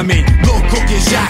a mí, que já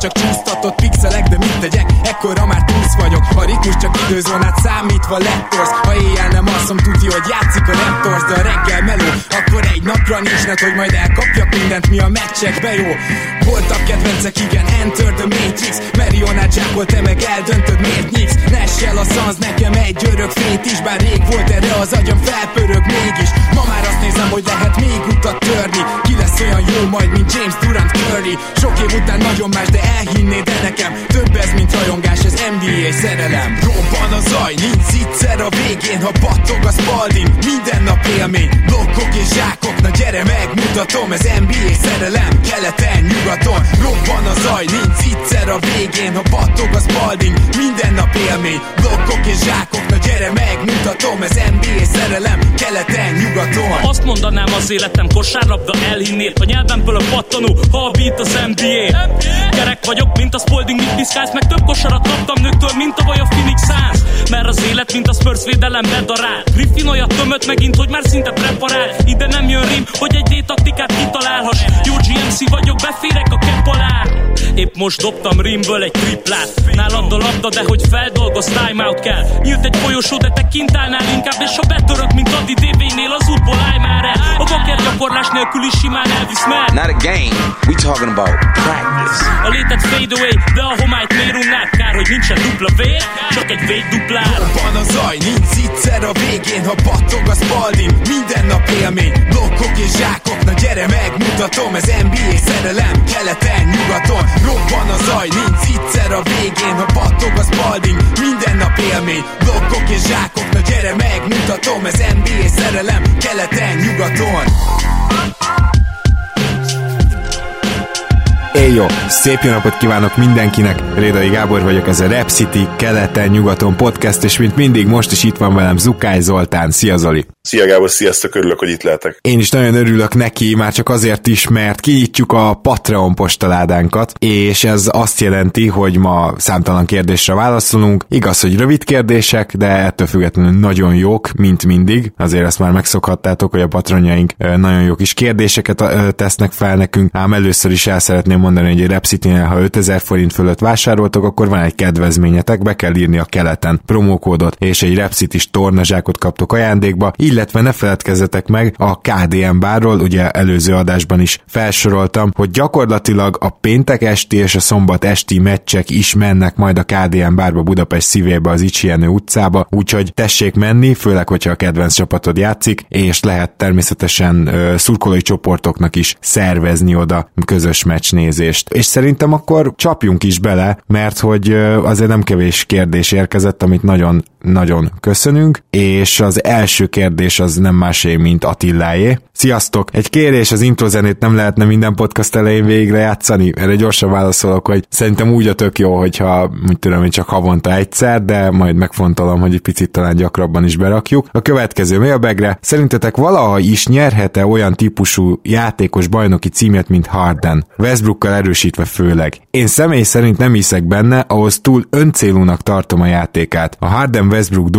csak csúsztatott pixelek De mit tegyek, ekkora már túsz vagyok. A ritmus csak időzónát számítva lettorsz. Ha éjjel nem alszom, tudja, hogy játszik a Raptors De a reggel meló, akkor egy napra nincs net, hogy majd elkapjak mindent, mi a meccsekbe jó. Voltak kedvencek, igen, Enter the Matrix. Marionát zsákol, te meg eldöntöd, miért nyíksz Nessel a szansz, nekem egy örök fét is Bár rég volt erre az agyam felpörög mégis. Ma már azt nézem, hogy lehet még utat törni. Ki lesz olyan jó majd, mint James Durant Curry. Sok év után nagyon más, de elhinnéd de nekem Több ez, mint rajongás, ez NBA szerelem. Robban a zaj, nincs egyszer a végén Ha battog a spalding, minden nap élmény. Blokkok és zsákok, na gyere megmutatom Ez NBA szerelem, keleten, nyugaton. Robban a zaj, nincs egyszer a végén Ha battog a spalding, minden nap élmény. Blokkok és zsákok, na gyere megmutatom Ez NBA szerelem, keleten, nyugaton. Azt mondanám az életem kosárlabda elhinnél A nyelvemből a pattanó, ha a beat az NBA Gyerek vagyok, mint a Spalding, mit piszkálsz Meg több kosarat kaptam nőktől, mint a vaj a Phoenix Suns. Mert az élet, mint a Spurs védelem bedarál. Griffin olyat tömött megint, hogy már szinte preparál. Ide nem jön rim, hogy egy D-taktikát kitalálhass. Jó GMC vagyok, beférek a kepp alá. Épp most dobtam rimből egy triplát. Nálad a labda, de hogy feldolgoz, timeout kell. Nyílt egy folyosó, de te kint állnál inkább És ha betörök, mint Adi DB-nél, az útból állj már el. A baker gyakorlás nélkül is simán elvisz mer Not a game, we talking about practice. Létet fade away, de a homályt miért unnád? Kár, hogy nincsen dupla vér, csak egy véd duplár Van a zaj, nincs egyszer a végén Ha battog a spalding, minden nap élmény. Blokkok és zsákok, na gyere megmutatom Ez NBA szerelem, keleten, nyugaton. Robban a zaj, nincs egyszer a végén Ha battog a spalding, minden nap élmény. Blokkok és zsákok, na gyere megmutatom Ez NBA szerelem, keleten, nyugaton Éjjó! Szép jó napot kívánok mindenkinek! Rédai Gábor vagyok, ez a Rap City keleten-nyugaton podcast, és mint mindig most is itt van velem Zukály Zoltán. Szia Zoli! Szia Gábor, sziasztok, örülök, hogy itt lehetek. Én is nagyon örülök neki, már csak azért is, mert kinyitjuk a Patreon postaládánkat, és ez azt jelenti, hogy ma számtalan kérdésre válaszolunk. Igaz, hogy rövid kérdések, de ettől függetlenül nagyon jók, mint mindig. Azért ezt már megszokhattátok, hogy a patronjaink nagyon jó kis kérdéseket tesznek fel nekünk. Ám először is el szeretném mondani, hogy egy Repcity-nél, ha 5000 forint fölött vásároltok, akkor van egy kedvezményetek, be kell írni a keleten promókódot, és egy Repcity-s tornazsákot kaptok ajándékba, illetve ne feledkezzetek meg a KDM bárról, ugye előző adásban is felsoroltam, hogy gyakorlatilag a péntek esti és a szombat esti meccsek is mennek majd a KDM bárba Budapest szívébe az Icsienő utcába, úgyhogy tessék menni, főleg, hogyha a kedvenc csapatod játszik, és lehet természetesen ö, szurkolói csoportoknak is szervezni oda közös meccsnézést. És szerintem akkor csapjunk is bele, mert hogy ö, azért nem kevés kérdés érkezett, amit nagyon nagyon köszönünk, és az első kérdés az nem másé, mint Attiláé. Sziasztok! Egy kérés, az introzenét nem lehetne minden podcast elején végre játszani? Erre gyorsan válaszolok, hogy szerintem úgy a tök jó, hogyha, úgy tudom, hogy csak havonta egyszer, de majd megfontolom, hogy egy picit talán gyakrabban is berakjuk. A következő mailbagre, szerintetek valaha is nyerhet-e olyan típusú játékos bajnoki címet, mint Harden? Westbrookkal erősítve főleg. Én személy szerint nem hiszek benne, ahhoz túl öncélúnak tartom a játékát. A Harden Westbrook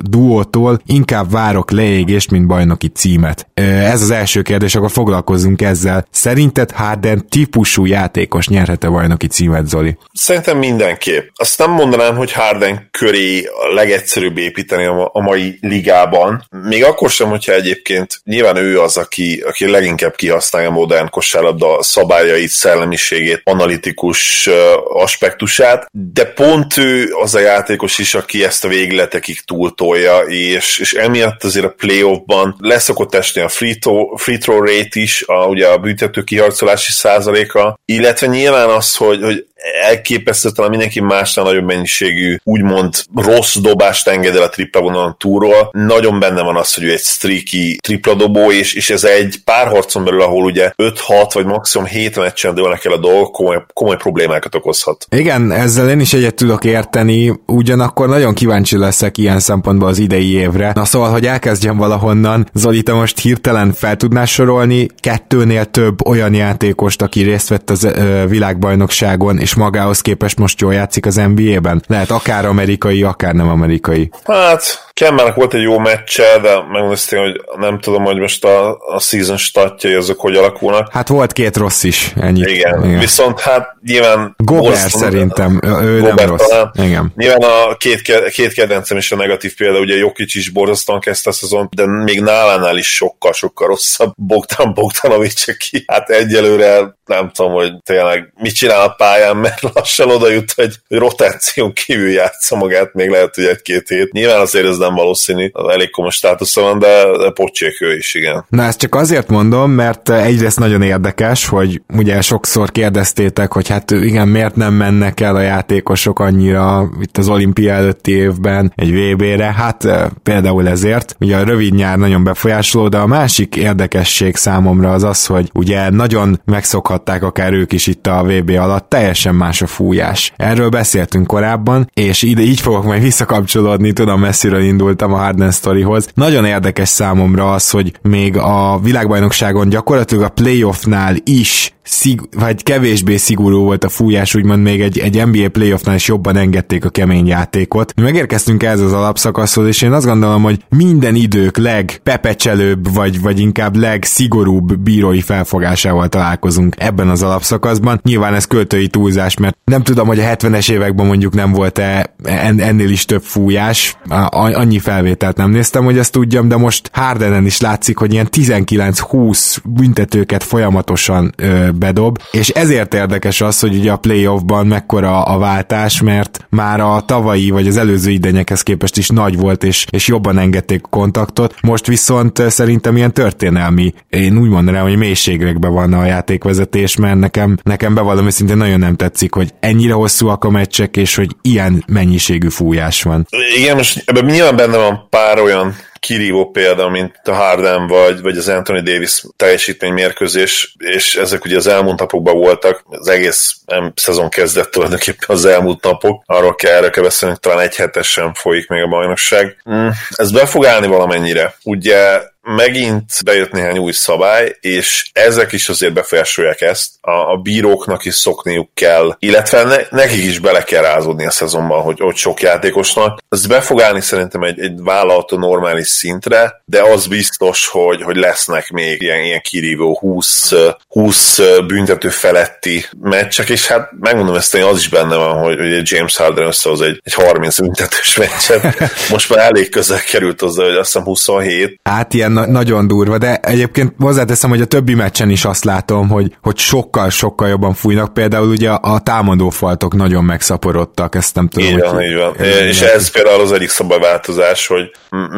duótól, inkább várok leégést, mint bajnoki címet. Ez az első kérdés, akkor foglalkozzunk ezzel. Szerinted Harden típusú játékos nyerhet-e bajnoki címet, Zoli? Szerintem mindenképp. Azt nem mondanám, hogy Harden köré a legegyszerűbb építeni a a mai ligában. Még akkor sem, hogyha egyébként nyilván ő az, aki, aki leginkább kihasználja a modern kosárlabda szabályait, szellemiségét, analitikus aspektusát, de pont ő az a játékos is, aki ezt a végletekig túltolja, és, és emiatt azért a playoffban leszokott esni a free throw, free throw rate is, a, ugye a büntető kiharcolási százaléka, illetve nyilván az, hogy, hogy elképesztő, talán mindenki másnál nagyobb mennyiségű, úgymond rossz dobást enged el a tripla vonalon túlról. Nagyon benne van az, hogy ő egy streaky tripla dobó, és, és ez egy pár harcon belül, ahol ugye 5-6 vagy maximum 7 meccsen dőlnek el a dolgok, komoly, komoly problémákat okozhat. Igen, ezzel én is egyet tudok érteni, ugyanakkor nagyon kíváncsi leszek ilyen szempontból az idei évre. Na szóval, hogy elkezdjem valahonnan, Zoli, te most hirtelen fel tudnál sorolni kettőnél több olyan játékost, aki részt vett az ö, világbajnokságon, és magához képest most jól játszik az NBA-ben? Lehet akár amerikai, akár nem amerikai. Hát, Kemmernek volt egy jó meccse, de megmondom hogy nem tudom, hogy most a, a season statjai azok hogy alakulnak. Hát volt két rossz is, ennyi. Igen, Igen. viszont hát nyilván... Gobert Boston, szerintem, ő Gobert nem rossz. Talán. Igen. Nyilván a két, két kedvencem is a negatív példa, ugye Jokic is borzasztóan kezdte a szezon, de még nálánál is sokkal-sokkal rosszabb Bogdan Bogdanovics, aki hát egyelőre nem tudom, hogy tényleg mit csinál a pályán, mert lassan oda jut, hogy rotáción kívül játsza magát, még lehet, hogy egy-két hét. Nyilván azért ez nem valószínű, az elég komoly státusza van, de, de pocsék ő is, igen. Na ezt csak azért mondom, mert egyrészt nagyon érdekes, hogy ugye sokszor kérdeztétek, hogy hát igen, miért nem mennek el a játékosok annyira itt az olimpia előtti évben egy VB-re, hát például ezért, ugye a rövid nyár nagyon befolyásoló, de a másik érdekesség számomra az az, hogy ugye nagyon megszokhatták akár ők is itt a VB alatt, teljesen más a fújás. Erről beszéltünk korábban, és ide így fogok majd visszakapcsolódni, tudom messziről indultam a Harden sztorihoz. Nagyon érdekes számomra az, hogy még a világbajnokságon gyakorlatilag a playoffnál is szig- vagy kevésbé szigorú volt a fújás, úgymond még egy, egy NBA playoffnál is jobban engedték a kemény játékot. Mi megérkeztünk ez az alapszakaszhoz, és én azt gondolom, hogy minden idők legpepecselőbb, vagy, vagy inkább legszigorúbb bírói felfogásával találkozunk ebben az alapszakaszban. Nyilván ez költői túlzás, mert nem tudom, hogy a 70-es években mondjuk nem volt-e ennél is több fújás, annyi felvételt nem néztem, hogy ezt tudjam, de most Hardenen is látszik, hogy ilyen 19-20 büntetőket folyamatosan bedob, és ezért érdekes az, hogy ugye a playoffban mekkora a váltás, mert már a tavalyi vagy az előző idényekhez képest is nagy volt, és, és jobban engedték kontaktot. Most viszont szerintem ilyen történelmi, én úgy mondanám, hogy mélységekben van a játékvezetés, mert nekem, nekem bevallom szintén nagyon nem tetszik, hogy ennyire hosszúak a meccsek, és hogy ilyen mennyiségű fújás van. Igen, most ebben nyilván benne van pár olyan kirívó példa, mint a Harden vagy, vagy az Anthony Davis teljesítménymérkőzés, és ezek ugye az elmúlt napokban voltak, az egész nem, szezon kezdett tulajdonképpen az elmúlt napok, arról kell, erre kell beszélni, talán egy hetesen folyik még a bajnokság. Mm, ez be fog állni valamennyire. Ugye megint bejött néhány új szabály, és ezek is azért befolyásolják ezt. A, a bíróknak is szokniuk kell, illetve ne, nekik is bele kell rázódni a szezonban, hogy ott sok játékosnak. Ez be fog állni szerintem egy, egy vállalatú normális szintre, de az biztos, hogy, hogy lesznek még ilyen, ilyen kirívó 20, 20 büntető feletti meccsek, és hát megmondom ezt, hogy az is benne van, hogy, hogy James Harden összehoz egy, egy 30 büntetős meccset. Most már elég közel került hozzá, hogy azt hiszem 27. Hát ilyen na- nagyon durva, de egyébként hozzáteszem, hogy a többi meccsen is azt látom, hogy, hogy sokkal-sokkal jobban fújnak. Például ugye a, támadófaltok nagyon megszaporodtak, ezt nem tudom. Így van, hogy, így van. És ez például az egyik szabályváltozás, hogy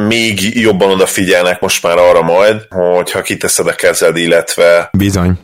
még jobban odafigyelnek most már arra majd, hogy ha kiteszed a kezed, illetve Bizony.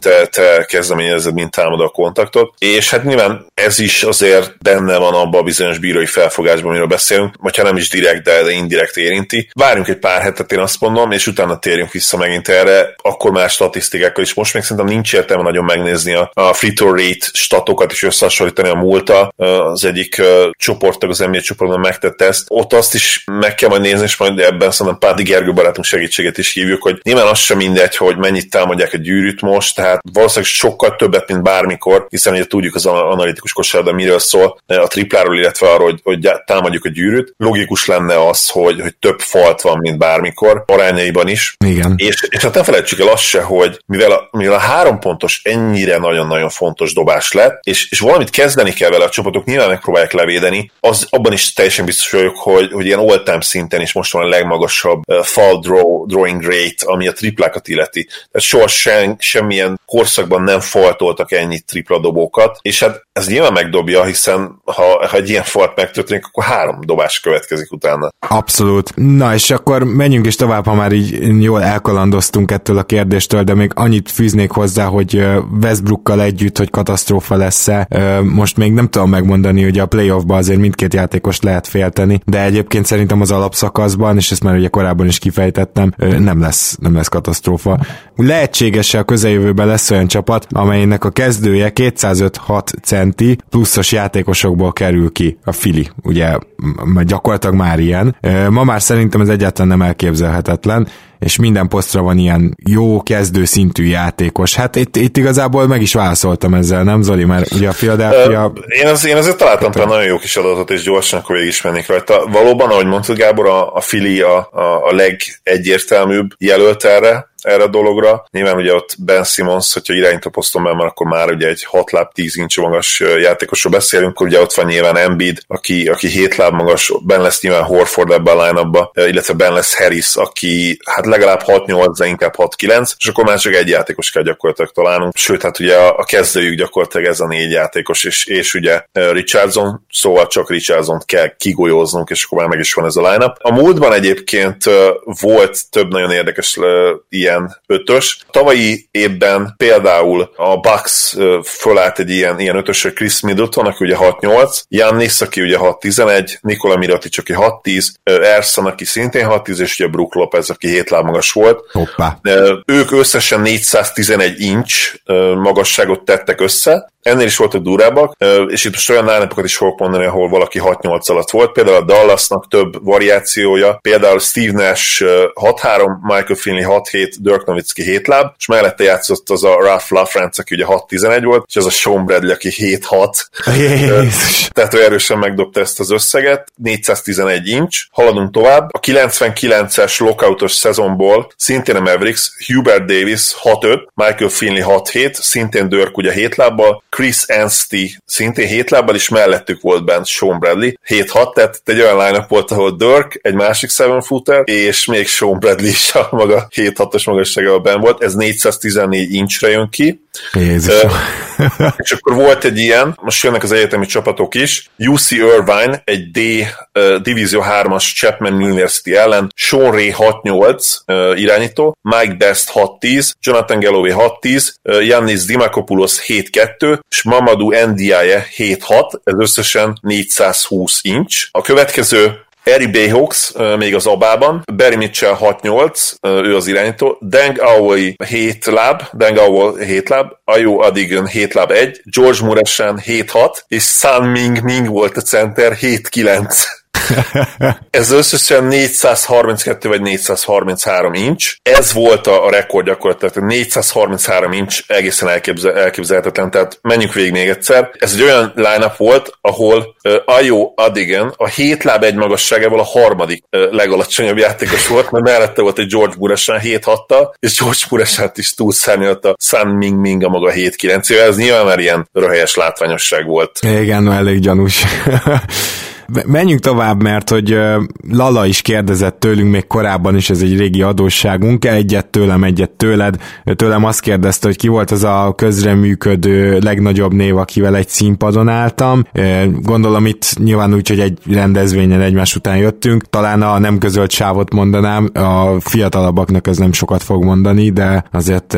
te, te kezdeményezed, mint támadó a kontaktot. És hát nyilván ez is azért benne van abban a bizonyos bírói felfogásban, amiről beszélünk, vagy ha nem is direkt, de, de indirekt érinti. Várjunk egy pár hetet, én azt mondom, és utána térjünk vissza megint erre, akkor már statisztikákkal is. Most még szerintem nincs értelme nagyon megnézni a, a free throw rate statokat és összehasonlítani a múlta. Az egyik csoporttag az NBA csoportban megtette ezt. Ott azt is meg kell majd nézni, és majd ebben szerintem Pádi Gergő barátunk segítséget is hívjuk, hogy nyilván az sem mindegy, hogy mennyit támadják a gyűrűt most, tehát valószínűleg sokkal többet, mint bármikor, hiszen ugye tudjuk az analitikus kosárda miről szól, a tripláról, illetve arról, hogy, hogy támadjuk a gyűrűt. Logikus lenne az, hogy, hogy több falt van, mint bármikor. Arányaiban is. Igen. És, és hát ne felejtsük el azt se, hogy mivel a, mivel a három pontos ennyire nagyon-nagyon fontos dobás lett, és, és valamit kezdeni kell vele, a csapatok nyilván megpróbálják levédeni, az abban is teljesen biztos vagyok, hogy, hogy ilyen all-time szinten is most van a legmagasabb uh, fall draw, drawing rate, ami a triplákat illeti. Tehát soha sem, semmilyen korszakban nem faltoltak ennyi tripla dobókat, és hát ez nyilván megdobja, hiszen ha, ha egy ilyen falt megtörténik, akkor három dobás következik utána. Abszolút. Na és akkor menjünk is tovább, ha már így jól elkalandoztunk ettől a kérdéstől, de még annyit fűznék hozzá, hogy Westbrookkal együtt, hogy katasztrófa lesz-e. Most még nem tudom megmondani, hogy a playoffba azért mindkét játékost lehet félteni, de egyébként szerintem az alapszakaszban, és ezt már ugye korábban is kifejtettem, nem lesz, nem lesz katasztrófa. Lehetséges a közeljövőben lesz olyan csapat, amelynek a kezdője 205 centi pluszos játékosokból kerül ki, a Fili, ugye gyakorlatilag már ilyen. Ma már szerintem ez egyáltalán nem elképzelhetetlen, lehetetlen, és minden posztra van ilyen jó kezdő szintű játékos. Hát itt, itt igazából meg is válaszoltam ezzel, nem Zoli? Mert ugye a Philadelphia... Én, az, én azért találtam például nagyon jó kis adatot, és gyorsan akkor végig is mennék rajta. Valóban, ahogy mondtad Gábor, a, a Fili a, a, a legegyértelműbb jelölt erre, erre a dologra. Nyilván ugye ott Ben Simmons, hogyha irányító poszton mert akkor már ugye egy 6 láb 10 incs magas játékosról beszélünk, ugye ott van nyilván Embiid, aki, aki 7 láb magas, ben lesz nyilván Horford ebben a line illetve ben lesz Harris, aki hát legalább 6-8, de inkább 6-9, és akkor már csak egy játékos kell gyakorlatilag találnunk. Sőt, hát ugye a, kezdőjük gyakorlatilag ez a négy játékos, és, és ugye Richardson, szóval csak Richardson kell kigolyóznunk, és akkor már meg is van ez a line A múltban egyébként volt több nagyon érdekes ilyen ötös. Tavalyi évben például a Bucks fölállt egy ilyen, ilyen ötösre Chris Middleton, aki ugye 6-8, Jannis, aki ugye 6-11, Nikola Mirotic, aki 6-10, Erson, aki szintén 6-10, és ugye Brook Lopez, aki 7 láb magas volt. Hoppá. Ők összesen 411 inch magasságot tettek össze, ennél is voltak durábbak, és itt most olyan nálapokat is fogok mondani, ahol valaki 6-8 alatt volt, például a Dallasnak több variációja, például Steve Nash 6-3, Michael Finley 6-7, Dirk Nowitzki 7 láb, és mellette játszott az a Ralph LaFrance, aki ugye 6-11 volt, és az a Sean Bradley, aki 7-6. Tehát ő erősen megdobta ezt az összeget, 411 inch. Haladunk tovább. A 99-es lockoutos szezonból szintén a Mavericks, Hubert Davis 6-5, Michael Finley 6-7, szintén Dirk ugye 7 lábbal, Chris Anstey szintén 7 lábbal, és mellettük volt bent Sean Bradley 7-6, tehát egy olyan line volt, ahol Dirk, egy másik 7 footer, és még Sean Bradley is a maga 7-6-os magasságával ben volt, ez 414 incsre jön ki. Jézus. Uh, és akkor volt egy ilyen, most jönnek az egyetemi csapatok is, UC Irvine, egy D uh, Divízió 3-as Chapman University ellen, Sean Ray 6-8 uh, irányító, Mike Best 6-10, Jonathan Galloway 6-10, uh, Dimakopoulos 7-2, és Mamadou Ndiaye 7-6, ez összesen 420 inch. A következő Eri Bayhawks még az abában, Barry Mitchell 6-8, ő az irányító, Deng Aoi 7 láb, Deng Aoi 7 láb, Ayo Adigan 7 láb 1, George Muresan 7-6, és San Ming Ming volt a center 7-9. Ez összesen 432 vagy 433 inch. Ez volt a, a rekord gyakorlatilag, 433 inch egészen elképzel, elképzelhetetlen, tehát menjünk végig még egyszer. Ez egy olyan line volt, ahol uh, Ayo Adigan a 7 láb egy magasságával a harmadik uh, legalacsonyabb játékos volt, mert mellette volt egy George Muresan 7 6 és George Muresan is túlszárnyalt a Sun Ming Ming a maga 7 9 Ez nyilván már ilyen röhelyes látványosság volt. Igen, elég gyanús. Menjünk tovább, mert hogy Lala is kérdezett tőlünk még korábban is, ez egy régi adósságunk, egyet tőlem, egyet tőled. Tőlem azt kérdezte, hogy ki volt az a közreműködő legnagyobb név, akivel egy színpadon álltam. Gondolom itt nyilván úgy, hogy egy rendezvényen egymás után jöttünk. Talán a nem közölt sávot mondanám, a fiatalabbaknak ez nem sokat fog mondani, de azért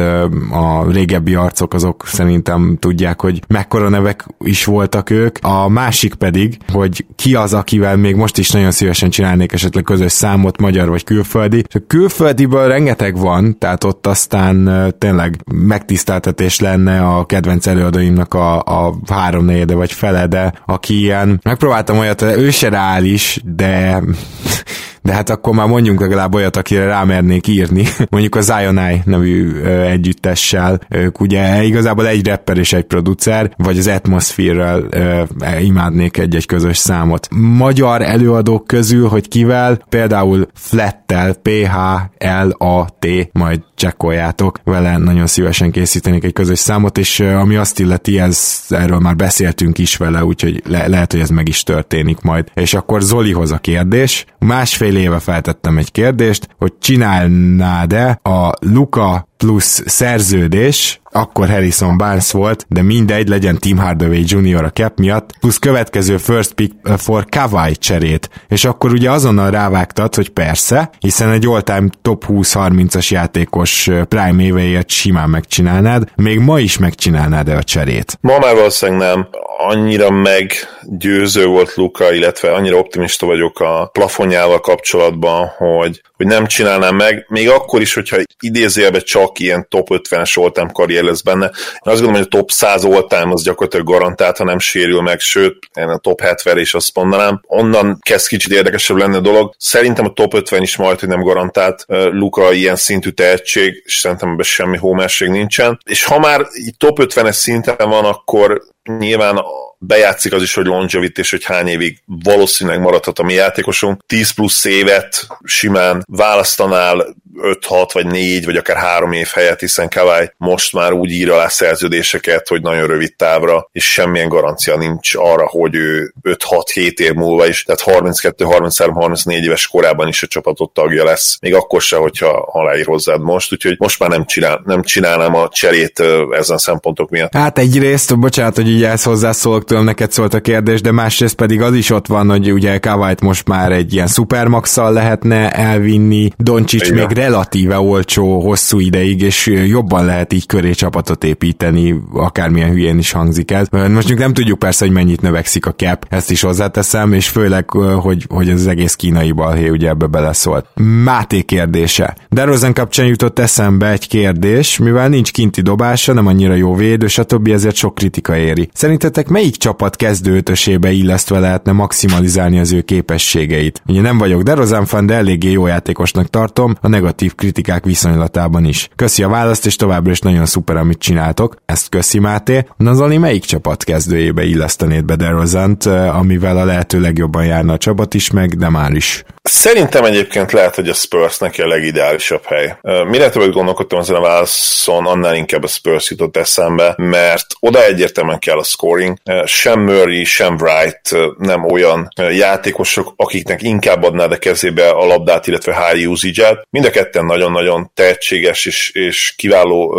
a régebbi arcok azok szerintem tudják, hogy mekkora nevek is voltak ők. A másik pedig, hogy ki az, akivel még most is nagyon szívesen csinálnék esetleg közös számot, magyar vagy külföldi. És a külföldiből rengeteg van, tehát ott aztán tényleg megtiszteltetés lenne a kedvenc előadóimnak a, a háromnegyede vagy fele, de aki ilyen, megpróbáltam olyat, ő se reális, de de hát akkor már mondjunk legalább olyat, akire rámernék írni. Mondjuk a Zionai nevű ö, együttessel, ők ugye igazából egy rapper és egy producer, vagy az Atmosphere-rel imádnék egy-egy közös számot. Magyar előadók közül, hogy kivel, például Flettel, P-H-L-A-T, majd csekkoljátok, vele nagyon szívesen készítenék egy közös számot, és ami azt illeti, ez, erről már beszéltünk is vele, úgyhogy le, lehet, hogy ez meg is történik majd. És akkor Zolihoz a kérdés. Másfél éve feltettem egy kérdést, hogy csinálnád-e a Luka plusz szerződés, akkor Harrison Barnes volt, de mindegy, legyen Tim Hardaway Jr. a cap miatt, plusz következő first pick for Kawai cserét. És akkor ugye azonnal rávágtad, hogy persze, hiszen egy all-time top 20-30-as játékos prime éveért simán megcsinálnád, még ma is megcsinálnád-e a cserét? Ma már valószínűleg nem annyira meggyőző volt Luka, illetve annyira optimista vagyok a plafonjával kapcsolatban, hogy, hogy nem csinálnám meg, még akkor is, hogyha idézélbe csak ilyen top 50-es oltám karrier lesz benne. Én azt gondolom, hogy a top 100 oltám az gyakorlatilag garantált, ha nem sérül meg, sőt, én a top 70 is azt mondanám. Onnan kezd kicsit érdekesebb lenne a dolog. Szerintem a top 50 is majd, hogy nem garantált Luka ilyen szintű tehetség, és szerintem ebben semmi hómerség nincsen. És ha már top 50-es szinten van, akkor nyilván bejátszik az is, hogy longevity, és hogy hány évig valószínűleg maradhat a mi játékosunk. 10 plusz évet simán választanál 5-6 vagy 4 vagy akár 3 év helyett, hiszen Kawai most már úgy ír alá szerződéseket, hogy nagyon rövid távra, és semmilyen garancia nincs arra, hogy ő 5-6-7 év múlva is, tehát 32, 33, 34 éves korában is a csapatot tagja lesz, még akkor se, hogyha aláír hozzád most, úgyhogy most már nem, csinál, nem csinálnám a cserét ezen szempontok miatt. Hát egyrészt, bocsánat, hogy így ezt hozzászólok, tőlem neked szólt a kérdés, de másrészt pedig az is ott van, hogy ugye Kawait most már egy ilyen szupermaxal lehetne elvinni, Doncsics még relatíve olcsó hosszú ideig, és jobban lehet így köré csapatot építeni, akármilyen hülyén is hangzik ez. Most nem tudjuk persze, hogy mennyit növekszik a cap, ezt is hozzáteszem, és főleg, hogy, hogy az egész kínai balhé ugye ebbe beleszólt. Máté kérdése. De Rosen kapcsán jutott eszembe egy kérdés, mivel nincs kinti dobása, nem annyira jó védő, stb. ezért sok kritika éri. Szerintetek melyik csapat kezdő ötösébe illesztve lehetne maximalizálni az ő képességeit? Ugye nem vagyok Derozan fan, de eléggé jó játékosnak tartom, a negatív kritikák viszonylatában is. Köszi a választ, és továbbra is nagyon szuper, amit csináltok. Ezt köszi Máté. Na Zoli, melyik csapat kezdőjébe illesztenéd be Derozant, amivel a lehető legjobban járna a csapat is, meg de már is? Szerintem egyébként lehet, hogy a Spurs neki a legideálisabb hely. Mire többet gondolkodtam ezen a válaszon, annál inkább a Spurs jutott eszembe, mert oda egyértelműen kell a scoring. Sem Murray, sem Wright nem olyan játékosok, akiknek inkább adnád a kezébe a labdát, illetve high usage-et. Mind a ketten nagyon-nagyon tehetséges és, és kiváló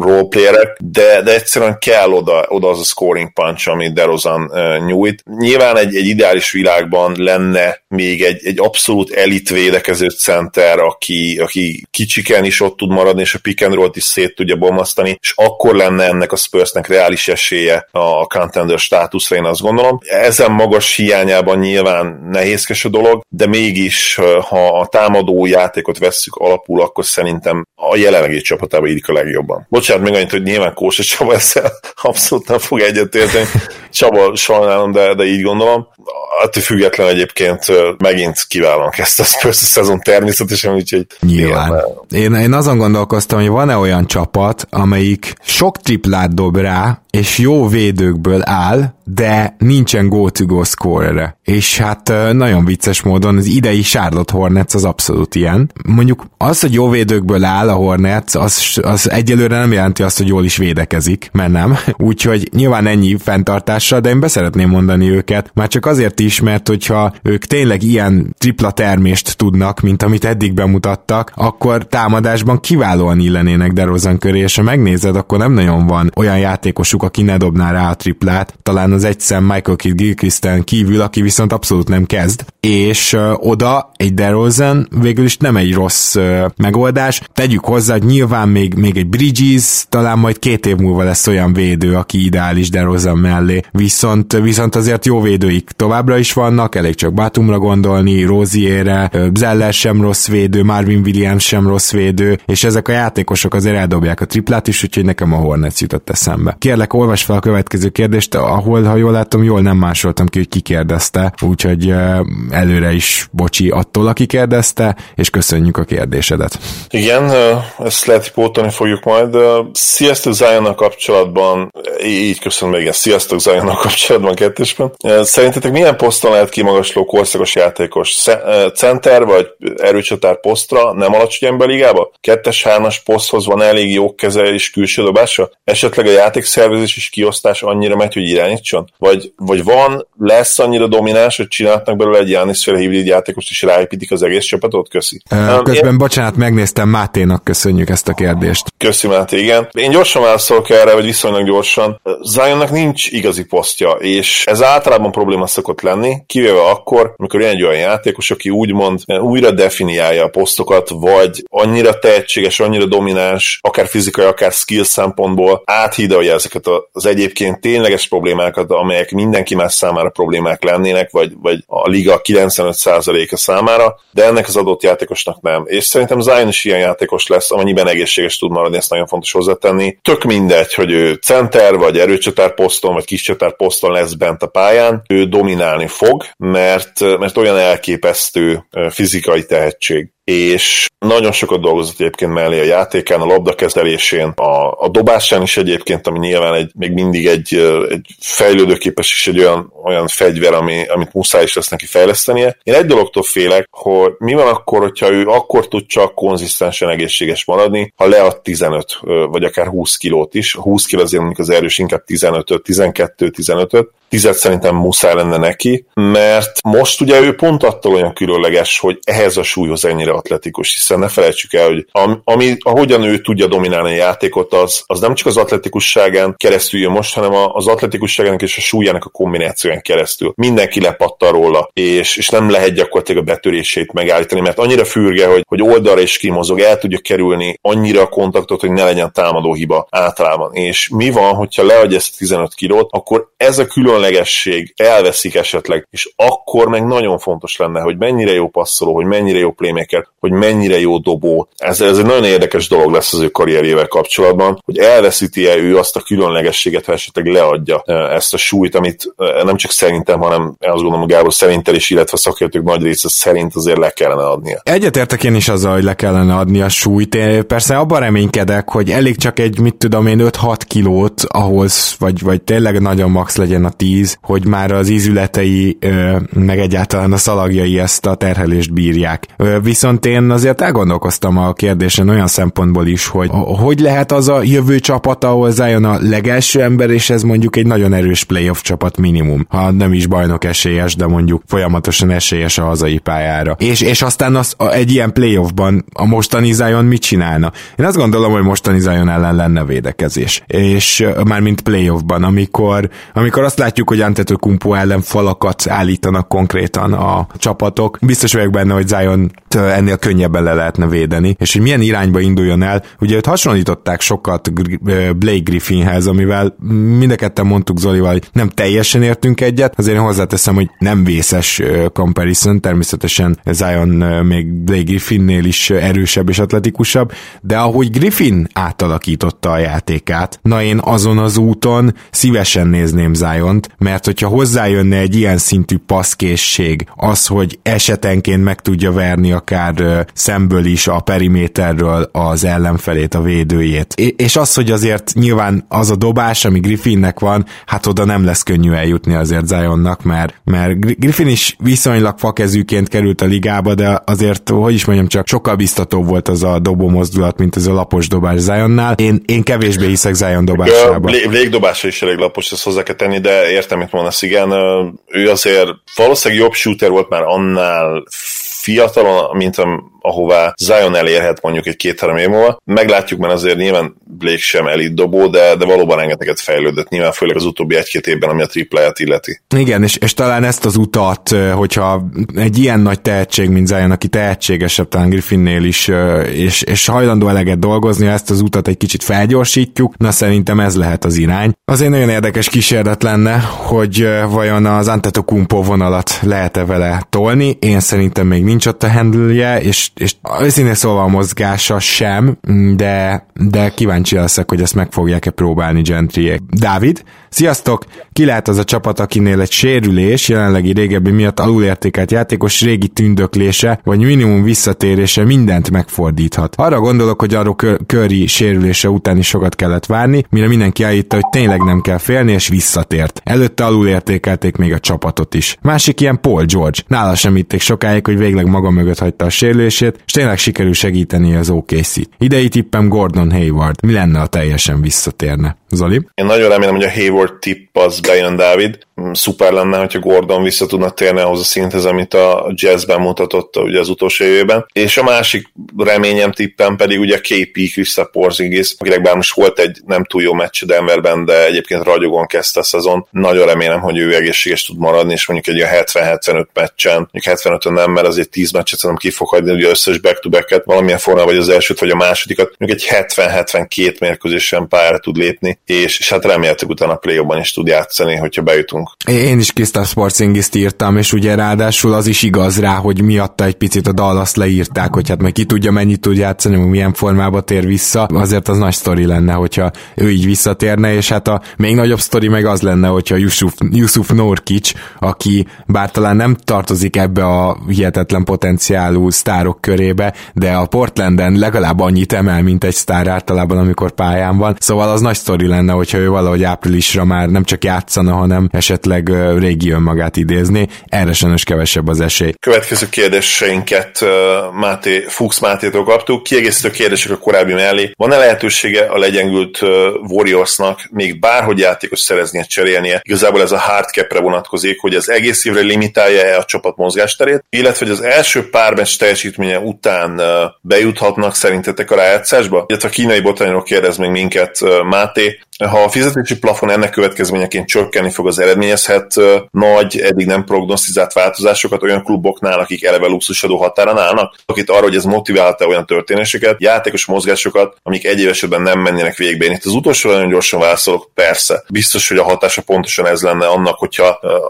roleplayerek, de, de egyszerűen kell oda, oda az a scoring punch, amit DeRozan nyújt. Nyilván egy, egy ideális világban lenne még egy, egy abszolút elit védekező center, aki, aki kicsiken is ott tud maradni, és a pick and roll-t is szét tudja bomlasztani, és akkor lenne ennek a Spursnek reális esélye a contender státuszra, én azt gondolom. Ezen magas hiányában nyilván nehézkes a dolog, de mégis, ha a támadó játékot vesszük alapul, akkor szerintem a jelenlegi csapatába írik a legjobban. Bocsánat, még annyit, hogy nyilván Kósa Csaba ezzel abszolút nem fog egyetérteni. Csaba sajnálom, de, de így gondolom. Attól független egyébként megint kiválóan kezdte a Spurs a szezon természetesen, úgyhogy... Nyilván. Én, én azon gondolkoztam, hogy van-e olyan csapat, amelyik sok triplát dob rá, és jó védőkből áll, de nincsen go-to-go scorere. És hát nagyon vicces módon az idei Charlotte Hornets az abszolút ilyen. Mondjuk az, hogy jó védőkből áll a Hornets, az, az egyelőre nem jelenti azt, hogy jól is védekezik, mert nem. Úgyhogy nyilván ennyi fenntartással, de én beszeretném mondani őket, már csak azért is, mert hogyha ők tényleg ilyen tripla termést tudnak, mint amit eddig bemutattak, akkor támadásban kiválóan illenének DeRozan köré, és ha megnézed, akkor nem nagyon van olyan játékosuk, aki ne dobná rá a triplát, talán az egyszem Michael Kidd Gilchristen kívül, aki viszont abszolút nem kezd, és uh, oda egy DeRozan végül is nem egy rossz uh, megoldás. Tegyük hozzá, hogy nyilván még, még egy Bridges, talán majd két év múlva lesz olyan védő, aki ideális DeRozan mellé, viszont, viszont azért jó védőik továbbra is vannak, elég csak Batumra gondolni, Rozierre, Zeller sem rossz védő, Marvin Williams sem rossz védő, és ezek a játékosok azért eldobják a triplát is, úgyhogy nekem a Hornets jutott eszembe. Kérlek, olvas fel a következő kérdést, ahol, ha jól látom, jól nem másoltam ki, hogy ki kérdezte, úgyhogy előre is bocsi attól, aki kérdezte, és köszönjük a kérdésedet. Igen, ezt lehet, hogy pótolni fogjuk majd. Sziasztok Zion kapcsolatban, így köszönöm, igen, sziasztok Zion kapcsolatban kettősben. Szerintetek milyen poszton lehet kimagasló korszakos játékos? Center vagy erőcsatár posztra nem alacsony ember ligába? Kettes, hármas poszthoz van elég jó keze és külső dobása? Esetleg a játékszervezés és kiosztás annyira megy, hogy irányítson? Vagy, vagy van, lesz annyira domináns, hogy csinálhatnak belőle egy Jánisz féle hibrid játékost, és ráépítik az egész csapatot? Köszi. Közben, én... bocsánat, megnéztem Máténak, köszönjük ezt a kérdést. Köszi, Máté, igen. Én gyorsan válaszolok erre, vagy viszonylag gyorsan. Zionnak nincs igazi posztja, és ez általában probléma szokott lenni, kivéve akkor, amikor ilyen egy olyan játékos, aki úgymond újra definiálja a posztokat, vagy annyira tehetséges, annyira domináns, akár fizikai, akár skill szempontból áthidalja ezeket az egyébként tényleges problémákat, amelyek mindenki más számára problémák lennének, vagy, vagy a liga 95%-a számára, de ennek az adott játékosnak nem. És szerintem Zion is ilyen játékos lesz, amennyiben egészséges tud maradni, ezt nagyon fontos hozzátenni. Tök mindegy, hogy ő center, vagy erőcsatár poszton, vagy kis csatár poszton lesz bent a pályán, ő dominálni fog, mert, mert olyan elképesztő fizikai tehetség és nagyon sokat dolgozott egyébként mellé a játékán, a labdakezelésén, a, a dobásán is egyébként, ami nyilván egy, még mindig egy, egy fejlődőképes és egy olyan, olyan fegyver, ami, amit muszáj is lesz neki fejlesztenie. Én egy dologtól félek, hogy mi van akkor, hogyha ő akkor tud csak konzisztensen egészséges maradni, ha lead 15 vagy akár 20 kilót is. A 20 kiló azért mondjuk az erős inkább 15 12 15 tizet szerintem muszáj lenne neki, mert most ugye ő pont attól olyan különleges, hogy ehhez a súlyhoz ennyire atletikus, hiszen ne felejtsük el, hogy ami, ahogyan ő tudja dominálni a játékot, az, az nem csak az atletikusságán keresztül jön most, hanem az atletikusságának és a súlyának a kombinációján keresztül. Mindenki lepattal róla, és, és nem lehet gyakorlatilag a betörését megállítani, mert annyira fürge, hogy, hogy oldalra is kimozog, el tudja kerülni annyira a kontaktot, hogy ne legyen támadó hiba általában. És mi van, hogyha leadja ezt a 15 kilót, akkor ez a különlegesség elveszik esetleg, és akkor meg nagyon fontos lenne, hogy mennyire jó passzoló, hogy mennyire jó playmaker, hogy mennyire jó dobó. Ez, ez egy nagyon érdekes dolog lesz az ő karrierjével kapcsolatban, hogy elveszíti-e ő azt a különlegességet, ha esetleg leadja e, ezt a súlyt, amit e, nem csak szerintem, hanem azt gondolom, Gábor szerintel is, illetve a szakértők nagy része szerint azért le kellene adnia. Egyetértek én is azzal, hogy le kellene adni a súlyt. Én persze abban reménykedek, hogy elég csak egy, mit tudom én, 5-6 kilót ahhoz, vagy, vagy tényleg nagyon max legyen a 10, hogy már az ízületei, meg egyáltalán a szalagjai ezt a terhelést bírják. Viszont én azért elgondolkoztam a kérdésen olyan szempontból is, hogy hogy lehet az a jövő csapat, ahol Zion a legelső ember, és ez mondjuk egy nagyon erős playoff csapat minimum. Ha nem is bajnok esélyes, de mondjuk folyamatosan esélyes a hazai pályára. És, és aztán az, a, egy ilyen playoffban a mostani Zion mit csinálna? Én azt gondolom, hogy mostani Zion ellen lenne védekezés. És már mint playoffban, amikor, amikor azt látjuk, hogy Antetokumpo ellen falakat állítanak konkrétan a csapatok, biztos vagyok benne, hogy Zion ennél könnyebben le lehetne védeni, és hogy milyen irányba induljon el. Ugye őt hasonlították sokat Blake Griffinhez, amivel mind a ketten mondtuk Zolival, hogy nem teljesen értünk egyet, azért én hozzáteszem, hogy nem vészes comparison, természetesen Zion még Blake Griffinnél is erősebb és atletikusabb, de ahogy Griffin átalakította a játékát, na én azon az úton szívesen nézném Zion-t, mert hogyha hozzájönne egy ilyen szintű passzkészség, az, hogy esetenként meg tudja verni akár szemből is a periméterről az ellenfelét, a védőjét. És az, hogy azért nyilván az a dobás, ami Griffinnek van, hát oda nem lesz könnyű eljutni azért Zionnak, mert, mert Griffin is viszonylag fakezűként került a ligába, de azért, hogy is mondjam, csak sokkal biztatóbb volt az a dobó mozdulat, mint ez a lapos dobás Zionnál. Én, én kevésbé hiszek Zion dobásába. Végdobása is elég lapos, ezt hozzá kell tenni, de értem, mit mondasz, igen. Ő azért valószínűleg jobb shooter volt már annál fiatalon, mint ahová Zion elérhet mondjuk egy két-három év múlva. Meglátjuk, mert azért nyilván Blake sem elit dobó, de, de valóban rengeteget fejlődött, nyilván főleg az utóbbi egy-két évben, ami a tripláját illeti. Igen, és, és talán ezt az utat, hogyha egy ilyen nagy tehetség, mint Zion, aki tehetségesebb talán Griffinnél is, és, és hajlandó eleget dolgozni, ezt az utat egy kicsit felgyorsítjuk, na szerintem ez lehet az irány. Azért nagyon érdekes kísérlet lenne, hogy vajon az Antetokumpo vonalat lehet-e vele tolni, én szerintem még nincs ott a handle és és őszintén szóval a mozgása sem, de, de kíváncsi leszek, hogy ezt meg fogják-e próbálni Gentriek. Dávid, sziasztok! Ki lehet az a csapat, akinél egy sérülés, jelenlegi régebbi miatt alulértékelt játékos régi tündöklése, vagy minimum visszatérése mindent megfordíthat. Arra gondolok, hogy arról Curry sérülése után is sokat kellett várni, mire mindenki állítta, hogy tényleg nem kell félni, és visszatért. Előtte alulértékelték még a csapatot is. Másik ilyen Paul George. Nála sem itték sokáig, hogy végleg maga mögött hagyta a sérülését, és tényleg sikerül segíteni az OKC. Idei tippem Gordon Hayward. Mi lenne, ha teljesen visszatérne? Zoli? Én nagyon remélem, hogy a Hayward tipp az bejön, Dávid. Mm, szuper lenne, hogyha Gordon vissza tudna térni ahhoz a szinthez, amit a jazzben mutatott ugye az utolsó évben. És a másik reményem tippem pedig ugye KP Krista Porzingis, akinek bár most volt egy nem túl jó meccs Denverben, de egyébként ragyogon kezdte a szezon. Nagyon remélem, hogy ő egészséges tud maradni, és mondjuk egy 70-75 meccsen, mondjuk 75 nem, mert azért 10 meccset szerintem ki fog hagyni, ugye összes back to back valamilyen formában, vagy az elsőt, vagy a másodikat, mondjuk egy 70-72 mérkőzésen pályára tud lépni, és, és hát remélhetőleg utána play is tud játszani, hogyha bejutunk. Én is Krisztaf Sportsingist írtam, és ugye ráadásul az is igaz rá, hogy miatta egy picit a Dallas leírták, hogy hát meg ki tudja mennyit tud játszani, milyen formába tér vissza. Azért az nagy sztori lenne, hogyha ő így visszatérne, és hát a még nagyobb sztori meg az lenne, hogyha Yusuf, Yusuf Norkic, aki bár talán nem tartozik ebbe a hihetetlen potenciálú sztárok körébe, de a Portlanden legalább annyit emel, mint egy sztár általában, amikor pályán van. Szóval az nagy sztori lenne, hogyha ő valahogy áprilisra már nem csak játszana, hanem esetleg régi önmagát idézni. Erre sajnos kevesebb az esély. Következő kérdéseinket Máté, Fuchs Mátétól kaptuk. Kiegészítő kérdések a korábbi mellé. Van-e lehetősége a legyengült Warriorsnak még bárhogy játékos szereznie, cserélnie? Igazából ez a hard cap vonatkozik, hogy az egész évre limitálja-e a csapat mozgásterét, illetve hogy az első pár meccs teljesítménye után bejuthatnak szerintetek a rájátszásba? Illetve a kínai botányról kérdez még minket Máté, ha a fizetési plafon ennek következményeként csökkenni fog, az eredményezhet nagy, eddig nem prognosztizált változásokat olyan kluboknál, akik eleve luxusadó határon állnak, akit arra, hogy ez motiválta olyan történéseket, játékos mozgásokat, amik egy esetben nem mennének végbe. Én itt az utolsó nagyon gyorsan válaszolok, persze. Biztos, hogy a hatása pontosan ez lenne annak, hogyha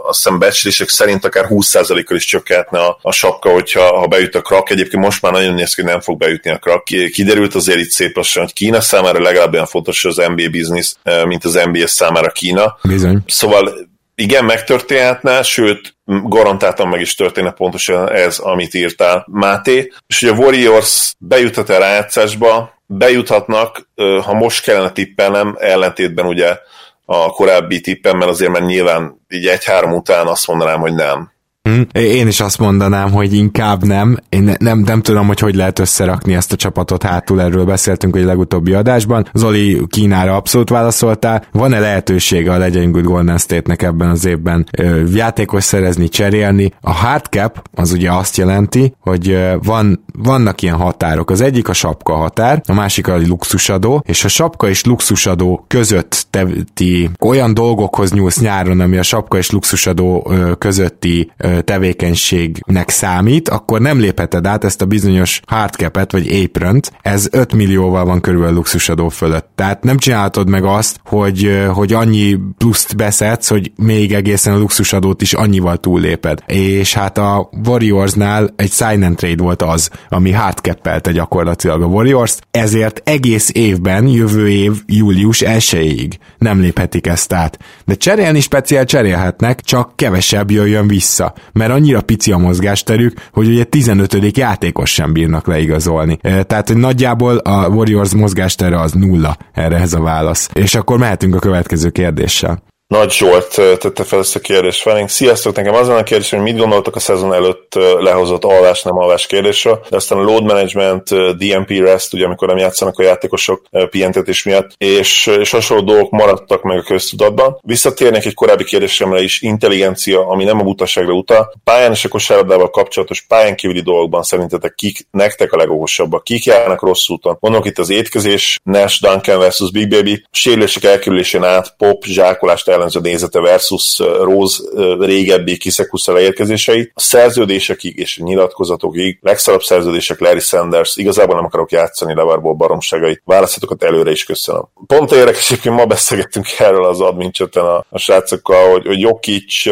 azt hiszem becslések szerint akár 20%-kal is csökkentne a, a sapka, hogyha ha bejut a krak. Egyébként most már nagyon néz ki, hogy nem fog bejutni a krak. Kiderült azért itt szép lassan, hogy Kína számára legalább olyan fontos az NBA biznisz, mint az NBA számára Kína. Bizony. Szóval igen, megtörténhetne, sőt, garantáltan meg is történne pontosan ez, amit írtál, Máté. És hogy a Warriors bejuthat el rájátszásba, bejuthatnak, ha most kellene tippelnem, ellentétben ugye a korábbi tippemmel azért, mert nyilván így egy-három után azt mondanám, hogy nem. Hm? Én is azt mondanám, hogy inkább nem. Én ne, nem, nem tudom, hogy hogy lehet összerakni ezt a csapatot hátul, erről beszéltünk egy legutóbbi adásban. Zoli Kínára abszolút válaszoltál. Van-e lehetősége a Legyen Good Golden State-nek ebben az évben ö, játékos szerezni, cserélni? A hard cap az ugye azt jelenti, hogy ö, van, vannak ilyen határok. Az egyik a sapka határ, a másik a luxusadó, és a sapka és luxusadó között te, ti olyan dolgokhoz nyúlsz nyáron, ami a sapka és luxusadó közötti tevékenységnek számít, akkor nem lépheted át ezt a bizonyos hardcapet vagy apron ez 5 millióval van körülbelül luxusadó fölött. Tehát nem csinálhatod meg azt, hogy, hogy annyi pluszt beszedsz, hogy még egészen a luxusadót is annyival túlléped. És hát a Warriorsnál egy sign and trade volt az, ami hardcappelte gyakorlatilag a Warriors, ezért egész évben, jövő év július 1 nem léphetik ezt át. De cserélni speciál cserélhetnek, csak kevesebb jöjjön vissza mert annyira pici a mozgásterük, hogy ugye 15. játékos sem bírnak leigazolni. Tehát hogy nagyjából a Warriors mozgástere az nulla erre ez a válasz. És akkor mehetünk a következő kérdéssel. Nagy Zsolt tette fel ezt a kérdést felénk. Sziasztok, nekem az a kérdés, hogy mit gondoltak a szezon előtt lehozott alvás, nem alvás kérdésre, de aztán a load management, DMP rest, ugye amikor nem játszanak a játékosok pihentetés miatt, és, és hasonló dolgok maradtak meg a köztudatban. Visszatérnek egy korábbi kérdésemre is, intelligencia, ami nem a butaságra utal. Pályán és a kosárlabdával kapcsolatos pályán kívüli dolgokban szerintetek kik nektek a legokosabbak? Kik járnak rossz úton? Mondok itt az étkezés, Nash, Duncan versus Big Baby, sérülések elkerülésén át, pop, zsákolást jellemző nézete versus Rose régebbi Kisekusza leérkezései. A szerződésekig és a nyilatkozatokig, legszarabb szerződések Larry Sanders, igazából nem akarok játszani Levarból baromságait, választhatokat előre is köszönöm. Pont érdekes, hogy ma beszélgettünk erről az admin a, a srácokkal, hogy, hogy Jokic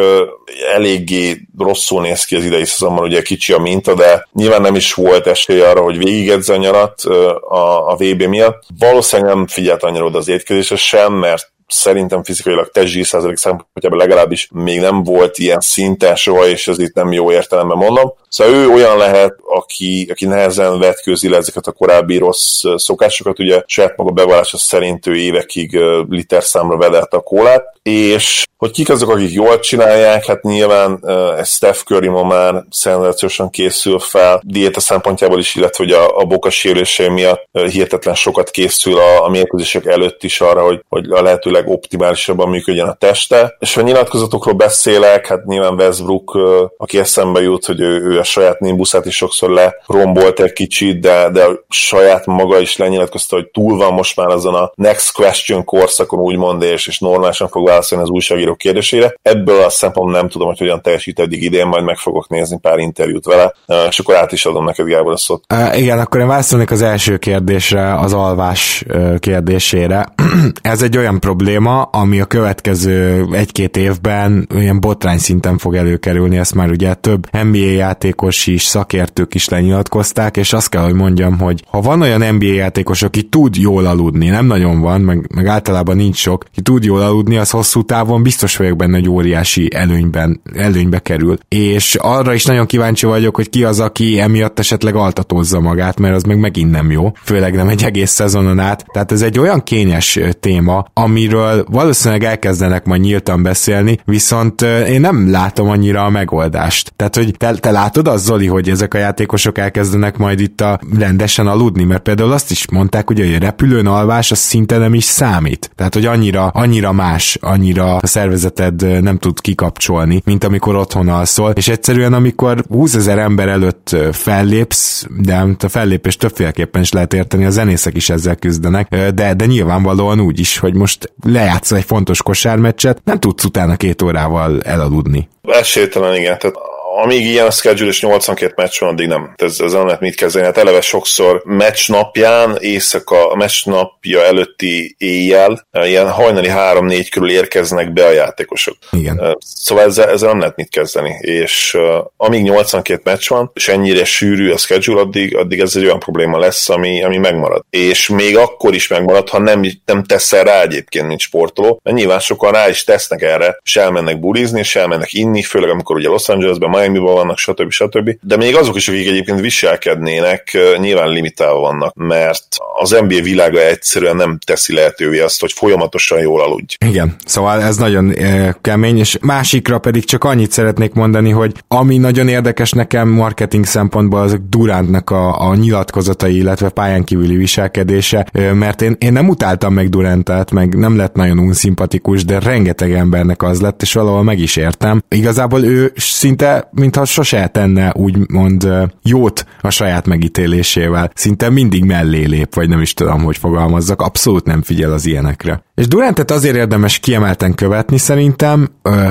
eléggé rosszul néz ki az idei szezonban, ugye kicsi a minta, de nyilván nem is volt esély arra, hogy végigedze a nyarat a, a VB miatt. Valószínűleg nem figyelt annyira oda az étkezésre sem, mert szerintem fizikailag testzsír százalék szempontjából legalábbis még nem volt ilyen szinten soha, és ez itt nem jó értelemben mondom. Szóval ő olyan lehet, aki, aki nehezen vetkőzi le ezeket a korábbi rossz szokásokat, ugye saját maga bevallása szerint ő évekig liter számra vedelte a kólát, és hogy kik azok, akik jól csinálják, hát nyilván uh, Steph Curry ma már szenzációsan készül fel, diéta szempontjából is, illetve hogy a, a boka sérülése miatt hihetetlen sokat készül a, a mérkőzések előtt is arra, hogy, hogy a lehető legoptimálisabban működjön a teste. És ha nyilatkozatokról beszélek, hát nyilván Westbrook, aki eszembe jut, hogy ő, ő a saját nimbuszát is sokszor lerombolt egy kicsit, de, de saját maga is lenyilatkozta, hogy túl van most már azon a next question korszakon úgymond, és, és normálisan fog válaszolni az újságírók kérdésére. Ebből a szempontból nem tudom, hogy hogyan teljesít eddig idén, majd meg fogok nézni pár interjút vele, és akkor át is adom neked Gábor a szót. Igen, akkor én válaszolnék az első kérdésre, az alvás kérdésére. Ez egy olyan probléma, ami a következő egy-két évben olyan botrány szinten fog előkerülni, ezt már ugye több NBA játékos is, szakértők is lenyilatkozták, és azt kell, hogy mondjam, hogy ha van olyan NBA játékos, aki tud jól aludni, nem nagyon van, meg, meg általában nincs sok, ki tud jól aludni, az hosszú távon biztos vagyok benne, hogy óriási előnyben, előnybe kerül. És arra is nagyon kíváncsi vagyok, hogy ki az, aki emiatt esetleg altatózza magát, mert az meg megint nem jó, főleg nem egy egész szezonon át. Tehát ez egy olyan kényes téma, amiről valószínűleg elkezdenek majd nyíltan beszélni, viszont én nem látom annyira a megoldást. Tehát, hogy te, te látod az, Zoli, hogy ezek a játékosok elkezdenek majd itt a rendesen aludni, mert például azt is mondták, hogy a repülőn alvás az szinte nem is számít. Tehát, hogy annyira, annyira más, annyira a szervezeted nem tud kikapcsolni, mint amikor otthon alszol, és egyszerűen amikor 20 ezer ember előtt fellépsz, de a fellépés többféleképpen is lehet érteni, a zenészek is ezzel küzdenek, de, de nyilvánvalóan úgy is, hogy most lejátsz egy fontos kosármeccset, nem tudsz utána két órával elaludni. Esélytelen, igen. Tehát amíg ilyen a schedule és 82 meccs van, addig nem. Ez, ez nem lehet mit kezdeni. Hát eleve sokszor meccs napján, éjszaka, a meccs napja előtti éjjel, ilyen hajnali 3-4 körül érkeznek be a játékosok. Igen. Szóval ezzel, ezzel nem lehet mit kezdeni. És uh, amíg 82 meccs van, és ennyire sűrű a schedule, addig, addig ez egy olyan probléma lesz, ami, ami megmarad. És még akkor is megmarad, ha nem, nem teszel rá egyébként, mint sportoló, mert nyilván sokan rá is tesznek erre, és elmennek bulizni, és elmennek inni, főleg amikor ugye Los Angelesben, Miami-ban vannak, stb. stb. De még azok is, akik egyébként viselkednének, nyilván limitálva vannak, mert az NBA világa egyszerűen nem teszi lehetővé azt, hogy folyamatosan jól aludj. Igen, szóval ez nagyon kemény, és másikra pedig csak annyit szeretnék mondani, hogy ami nagyon érdekes nekem marketing szempontból, azok Durantnak a, a nyilatkozatai, illetve pályán kívüli viselkedése, mert én, én nem utáltam meg Durantet, meg nem lett nagyon unszimpatikus, de rengeteg embernek az lett, és valahol meg is értem. Igazából ő szinte mintha sose tenne úgymond jót a saját megítélésével. Szinte mindig mellé lép, vagy nem is tudom, hogy fogalmazzak, abszolút nem figyel az ilyenekre. És Durantet azért érdemes kiemelten követni szerintem,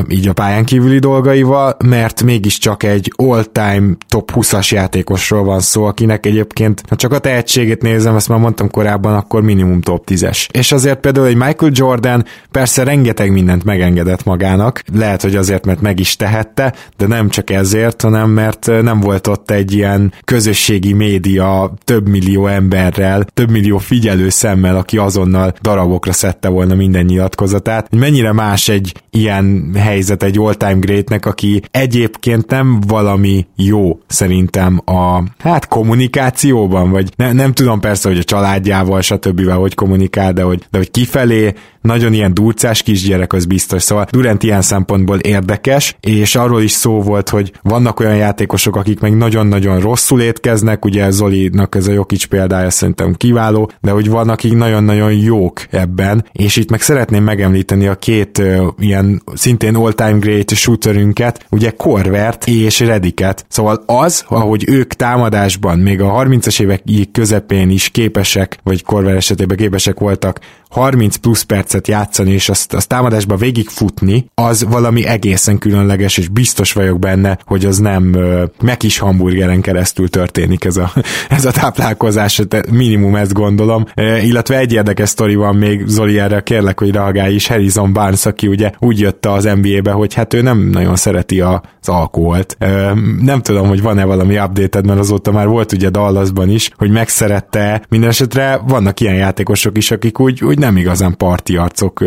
így a pályán kívüli dolgaival, mert mégiscsak egy all-time top 20-as játékosról van szó, akinek egyébként, ha csak a tehetségét nézem, ezt már mondtam korábban, akkor minimum top 10-es. És azért például egy Michael Jordan persze rengeteg mindent megengedett magának, lehet, hogy azért, mert meg is tehette, de nem csak ezért, hanem mert nem volt ott egy ilyen közösségi média több millió emberrel, több millió figyelő szemmel, aki azonnal darabokra szedte volna minden nyilatkozatát. Mennyire más egy ilyen helyzet egy all-time greatnek, aki egyébként nem valami jó szerintem a hát kommunikációban, vagy ne, nem tudom persze, hogy a családjával, stb. hogy kommunikál, de hogy, de hogy kifelé nagyon ilyen durcás kisgyerek, az biztos. Szóval Durant ilyen szempontból érdekes, és arról is szó volt, hogy vannak olyan játékosok, akik meg nagyon-nagyon rosszul étkeznek, ugye Zolinak ez a Jokic példája szerintem kiváló, de hogy vannak, akik nagyon-nagyon jók ebben, és itt meg szeretném megemlíteni a két uh, ilyen szintén all-time great shooterünket, ugye Korvert és Rediket. Szóval az, ahogy ők támadásban, még a 30-as évek közepén is képesek, vagy Korver esetében képesek voltak 30 plusz percet játszani, és azt, azt támadásba végigfutni, az valami egészen különleges, és biztos vagyok benne, hogy az nem meg is hamburgeren keresztül történik ez a, ez a táplálkozás, minimum ezt gondolom. Uh, illetve egy érdekes sztori van még, Zoli erre kérlek, hogy reagálj is, Harrison Barnes, aki ugye úgy jött az NBA-be, hogy hát ő nem nagyon szereti az alkoholt. Uh, nem tudom, hogy van-e valami update mert azóta már volt ugye Dallasban is, hogy megszerette, minden esetre vannak ilyen játékosok is, akik úgy, úgy nem igazán parti arcok,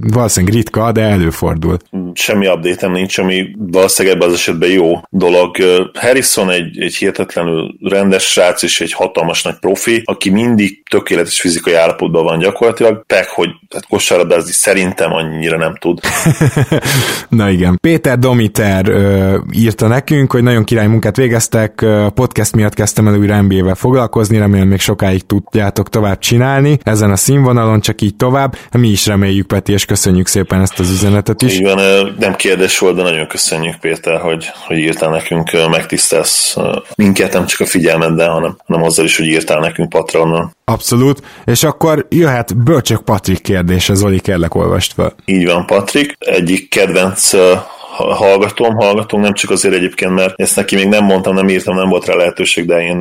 valószínűleg ritka, de előfordul. Semmi update nincs, ami valószínűleg ebben az esetben jó dolog. Harrison egy, egy hihetetlenül rendes srác és egy hatalmas nagy profi, aki mindig tökéletes fizikai állapotban van gyakorlatilag, pek, hogy tehát kosárlabdázni szerintem annyira nem tud. Na igen. Péter Domiter ö, írta nekünk, hogy nagyon király munkát végeztek, a podcast miatt kezdtem el újra NBA-vel foglalkozni, remélem még sokáig tudjátok tovább csinálni ezen a színvonalon, csak így tovább. Mi is reméljük, Peti, és köszönjük szépen ezt az üzenetet is. Igen, nem kérdés volt, de nagyon köszönjük, Péter, hogy, hogy írtál nekünk, megtisztelsz minket, nem csak a figyelmeddel, hanem, hanem azzal is, hogy írtál nekünk Patronon. Abszolút, és akkor jöhet Bölcsök Patrik kérdése, Zoli, kérlek olvast fel. Így van, Patrik. Egyik kedvenc hallgatom, hallgatom, nem csak azért egyébként, mert ezt neki még nem mondtam, nem írtam, nem volt rá lehetőség, de én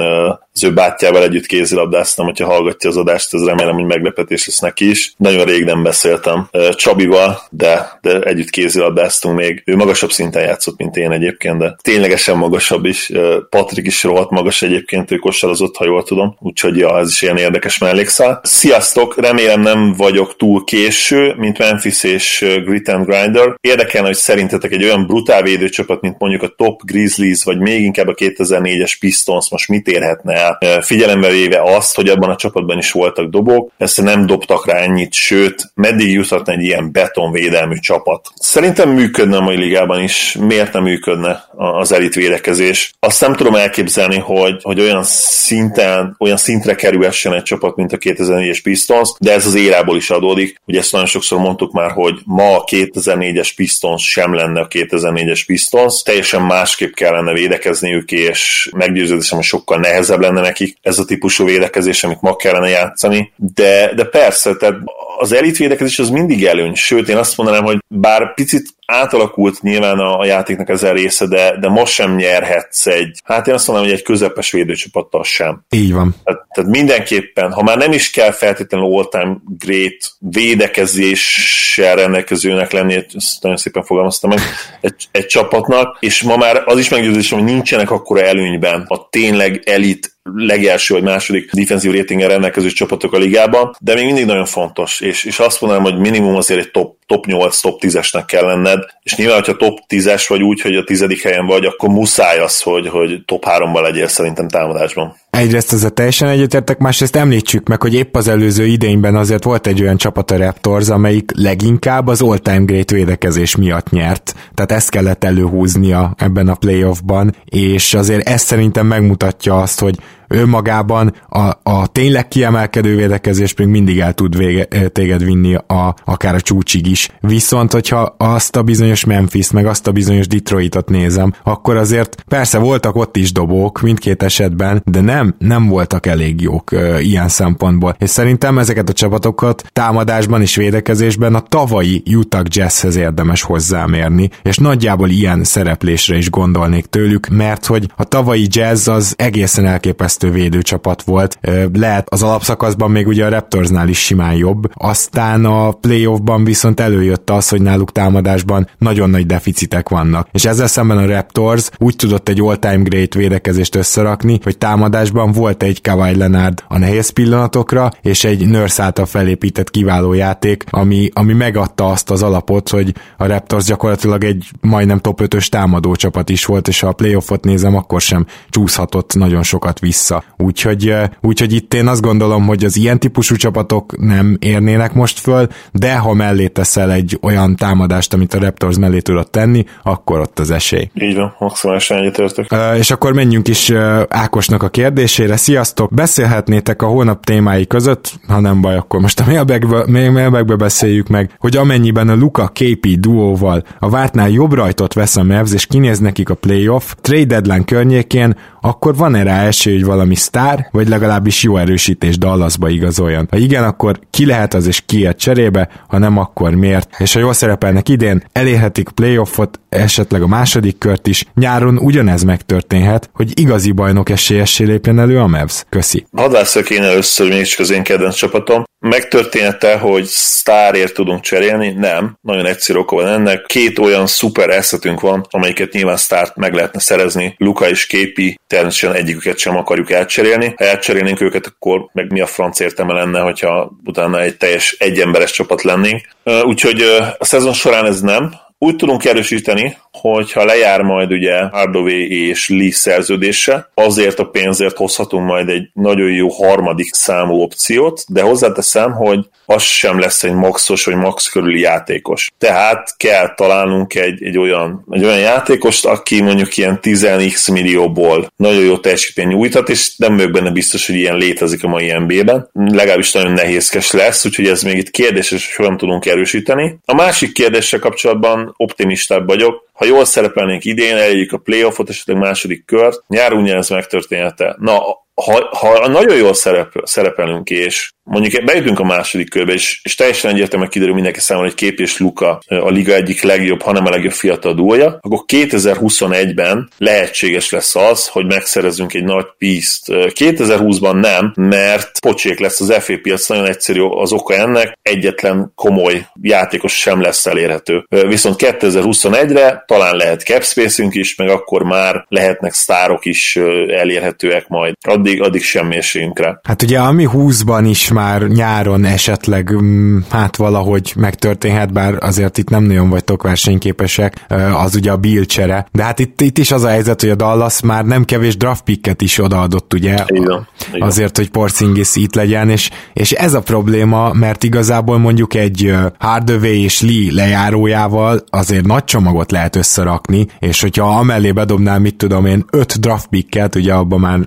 az ő bátyjával együtt kézilabdáztam, hogyha hallgatja az adást, ez remélem, hogy meglepetés lesz neki is. Nagyon rég nem beszéltem Csabival, de, de együtt kézilabdáztunk még. Ő magasabb szinten játszott, mint én egyébként, de ténylegesen magasabb is. Patrik is rohadt magas egyébként, ő kosarazott, ha jól tudom, úgyhogy ja, ez is ilyen érdekes mellékszál. Sziasztok, remélem nem vagyok túl késő, mint Memphis és Grit and Grinder. Érdekelne, hogy szerintetek egy olyan brutál védőcsapat, mint mondjuk a Top Grizzlies, vagy még inkább a 2004-es Pistons most mit érhetne el? Figyelembe véve azt, hogy abban a csapatban is voltak dobók, ezt nem dobtak rá ennyit, sőt, meddig juthatna egy ilyen betonvédelmű csapat? Szerintem működne a mai ligában is. Miért nem működne az elit védekezés? Azt nem tudom elképzelni, hogy, hogy olyan szinten, olyan szintre kerülhessen egy csapat, mint a 2004-es Pistons, de ez az érából is adódik. Ugye ezt nagyon sokszor mondtuk már, hogy ma a 2004-es Pistons sem lenne a 2004-es Pistons, teljesen másképp kellene védekezniük, és meggyőződésem, hogy sokkal nehezebb lenne nekik ez a típusú védekezés, amit ma kellene játszani, de, de persze, tehát az elit védekezés az mindig előny, sőt én azt mondanám, hogy bár picit átalakult nyilván a, a játéknak ezen része, de, de most sem nyerhetsz egy, hát én azt mondanám, hogy egy közepes védőcsapattal sem. Így van. Tehát, tehát mindenképpen, ha már nem is kell feltétlenül all-time great védekezéssel rendelkezőnek lenni, ezt nagyon szépen fogalmaztam meg, egy, egy csapatnak, és ma már az is meggyőződésem, hogy nincsenek akkora előnyben a tényleg elit legelső vagy második defensív ratinggel rendelkező csapatok a ligában, de még mindig nagyon fontos, és, és azt mondanám, hogy minimum azért egy top, top 8, top 10-esnek kell lenned, és nyilván, hogyha top 10-es vagy úgy, hogy a tizedik helyen vagy, akkor muszáj az, hogy, hogy top 3-ban legyél szerintem támadásban. Egyrészt ezzel teljesen egyetértek, másrészt említsük meg, hogy épp az előző idényben azért volt egy olyan csapat a Raptors, amelyik leginkább az all-time great védekezés miatt nyert. Tehát ezt kellett előhúznia ebben a playoffban, és azért ez szerintem megmutatja azt, hogy önmagában a, a tényleg kiemelkedő védekezés még mindig el tud vége, téged vinni a, akár a csúcsig is. Viszont, hogyha azt a bizonyos Memphis, meg azt a bizonyos Detroitot nézem, akkor azért persze voltak ott is dobók mindkét esetben, de nem, nem voltak elég jók ö, ilyen szempontból. És szerintem ezeket a csapatokat támadásban és védekezésben a tavalyi Utah Jazzhez érdemes hozzámérni, és nagyjából ilyen szereplésre is gondolnék tőlük, mert hogy a tavalyi Jazz az egészen elképesztő elképesztő védőcsapat volt. Lehet az alapszakaszban még ugye a Raptorsnál is simán jobb, aztán a playoffban viszont előjött az, hogy náluk támadásban nagyon nagy deficitek vannak. És ezzel szemben a Raptors úgy tudott egy all-time great védekezést összerakni, hogy támadásban volt egy Kawhi Leonard a nehéz pillanatokra, és egy Nurse által felépített kiváló játék, ami, ami megadta azt az alapot, hogy a Raptors gyakorlatilag egy majdnem top 5-ös támadó csapat is volt, és ha a playoffot nézem, akkor sem csúszhatott nagyon sokat vissza vissza. Úgyhogy, úgyhogy itt én azt gondolom, hogy az ilyen típusú csapatok nem érnének most föl, de ha mellé teszel egy olyan támadást, amit a Raptors mellé tudod tenni, akkor ott az esély. Így van, maximálisan egyetértek. És akkor menjünk is Ákosnak a kérdésére. Sziasztok! Beszélhetnétek a hónap témái között, ha nem baj, akkor most a mailbagbe beszéljük meg, hogy amennyiben a Luka KP duóval a vártnál jobb rajtot vesz a Mavs, és kinéz nekik a playoff, trade deadline környékén, akkor van-e rá esély, hogy valami sztár, vagy legalábbis jó erősítés Dallasba igazoljon? Ha igen, akkor ki lehet az és kiért cserébe, ha nem, akkor miért? És ha jól szerepelnek idén, elérhetik playoffot, esetleg a második kört is. Nyáron ugyanez megtörténhet, hogy igazi bajnok esélyessé lépjen elő a Mavs. Köszi. Hadászok én először mégiscsak az én kedvenc csapatom. Megtörténete, hogy sztárért tudunk cserélni? Nem. Nagyon egyszerű oka van ennek. Két olyan szuper eszetünk van, amelyiket nyilván sztárt meg lehetne szerezni. Luka és Képi, természetesen egyiküket sem akarjuk elcserélni. Ha elcserélnénk őket, akkor meg mi a franc értelme lenne, hogyha utána egy teljes egyemberes csapat lennénk. Úgyhogy a szezon során ez nem. Úgy tudunk erősíteni, hogyha lejár majd ugye Hardaway és Lee szerződése, azért a pénzért hozhatunk majd egy nagyon jó harmadik számú opciót, de hozzáteszem, hogy az sem lesz egy maxos vagy max körüli játékos. Tehát kell találnunk egy, egy, olyan, egy olyan játékost, aki mondjuk ilyen 10x millióból nagyon jó teljesítmény nyújthat, és nem vagyok benne biztos, hogy ilyen létezik a mai NBA-ben. Legalábbis nagyon nehézkes lesz, úgyhogy ez még itt kérdéses, hogy hogyan tudunk erősíteni. A másik kérdéssel kapcsolatban optimistább vagyok, ha jól szerepelnénk idén, elérjük a playoffot, esetleg második kört, nyáron ez megtörténhet Na, ha, ha nagyon jól szerep, szerepelünk, és mondjuk bejutunk a második körbe, és, és teljesen egyértelműen kiderül mindenki számára, hogy Kép és Luka a liga egyik legjobb, hanem a legjobb fiatal dúlja, akkor 2021-ben lehetséges lesz az, hogy megszerezünk egy nagy pízt. 2020-ban nem, mert pocsék lesz az FA piac, nagyon egyszerű az oka ennek, egyetlen komoly játékos sem lesz elérhető. Viszont 2021-re talán lehet capspace is, meg akkor már lehetnek sztárok is elérhetőek majd. Addig, addig semmi esélyünk rá. Hát ugye ami 20-ban is már nyáron esetleg mm, hát valahogy megtörténhet, bár azért itt nem nagyon vagytok versenyképesek, az ugye a Bill csere. De hát itt, itt is az a helyzet, hogy a Dallas már nem kevés draft picket is odaadott, ugye? Igen, igen. Azért, hogy Porzingis itt legyen, és, és ez a probléma, mert igazából mondjuk egy Hardaway és Lee lejárójával azért nagy csomagot lehet összerakni, és hogyha amellé bedobnál, mit tudom én, öt draft picket, ugye abban már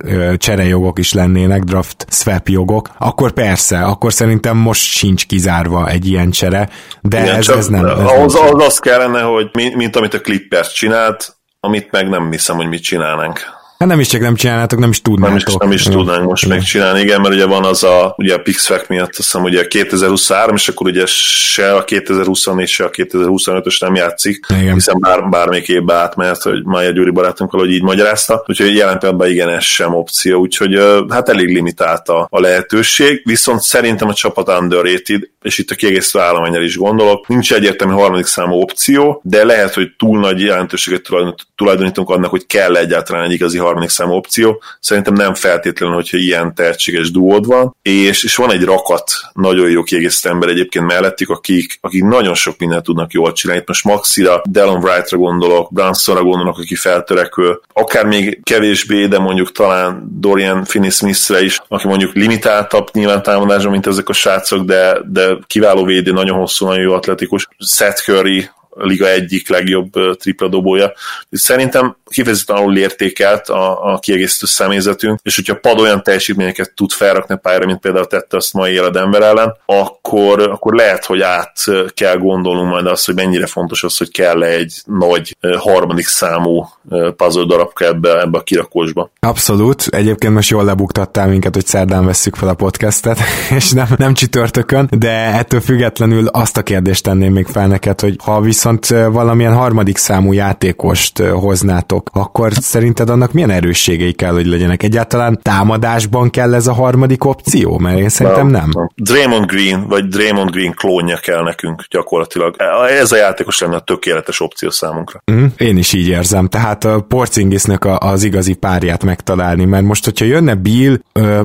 cserejogok is lennének, draft swap jogok, akkor persze persze, akkor szerintem most sincs kizárva egy ilyen csere, de Igen, ez, ez nem. Ez ahhoz nem az, az kellene, hogy mint, mint amit a Clippers csinált, amit meg nem hiszem, hogy mit csinálnánk. Hát nem is csak nem csinálnátok, nem is tudnátok. Nem is, nem is tudnánk most igen. megcsinálni, igen, mert ugye van az a, ugye a Pixfact miatt azt hiszem ugye a 2023, és akkor ugye se a 2024, se a 2025-ös nem játszik, igen. hiszen bár, bármelyik évbe átmehet, hogy Maja Gyuri barátunk valahogy így magyarázta, úgyhogy jelen pillanatban igen, ez sem opció, úgyhogy hát elég limitált a, a lehetőség, viszont szerintem a csapat underrated, és itt a kiegészítő állományra is gondolok, nincs egyértelmű harmadik számú opció, de lehet, hogy túl nagy jelentőséget tulajdonítunk annak, hogy kell egyáltalán egy igazi harmadik számú opció. Szerintem nem feltétlenül, hogyha ilyen tehetséges duód van, és, és van egy rakat nagyon jó kiegészítő ember egyébként mellettük, akik, akik nagyon sok mindent tudnak jól csinálni. Itt most Maxira, Delon Wrightra gondolok, Bransonra gondolok, aki feltörekvő, akár még kevésbé, de mondjuk talán Dorian Finney-Smithre is, aki mondjuk limitáltabb nyilván támadásban, mint ezek a srácok, de, de kiváló védő, nagyon hosszú, nagyon jó atletikus. Seth Curry, liga egyik legjobb tripla dobója. Szerintem kifejezetten alul értékelt a, a kiegészítő személyzetünk, és hogyha pad olyan teljesítményeket tud felrakni a pályára, mint például tette azt mai a Denver ellen, akkor, akkor lehet, hogy át kell gondolnunk majd azt, hogy mennyire fontos az, hogy kell egy nagy harmadik számú puzzle darabka ebbe, ebbe a kirakósba. Abszolút. Egyébként most jól lebuktattál minket, hogy szerdán vesszük fel a podcastet, és nem, nem csütörtökön, de ettől függetlenül azt a kérdést tenném még fel neked, hogy ha viszont valamilyen harmadik számú játékost hoznátok, akkor szerinted annak milyen erősségei kell, hogy legyenek? Egyáltalán támadásban kell ez a harmadik opció? Mert én szerintem nem. Draymond Green, vagy Draymond Green klónja kell nekünk gyakorlatilag. Ez a játékos lenne a tökéletes opció számunkra. Mm, én is így érzem. Tehát a Porcingisnek az igazi párját megtalálni, mert most, hogyha jönne Bill,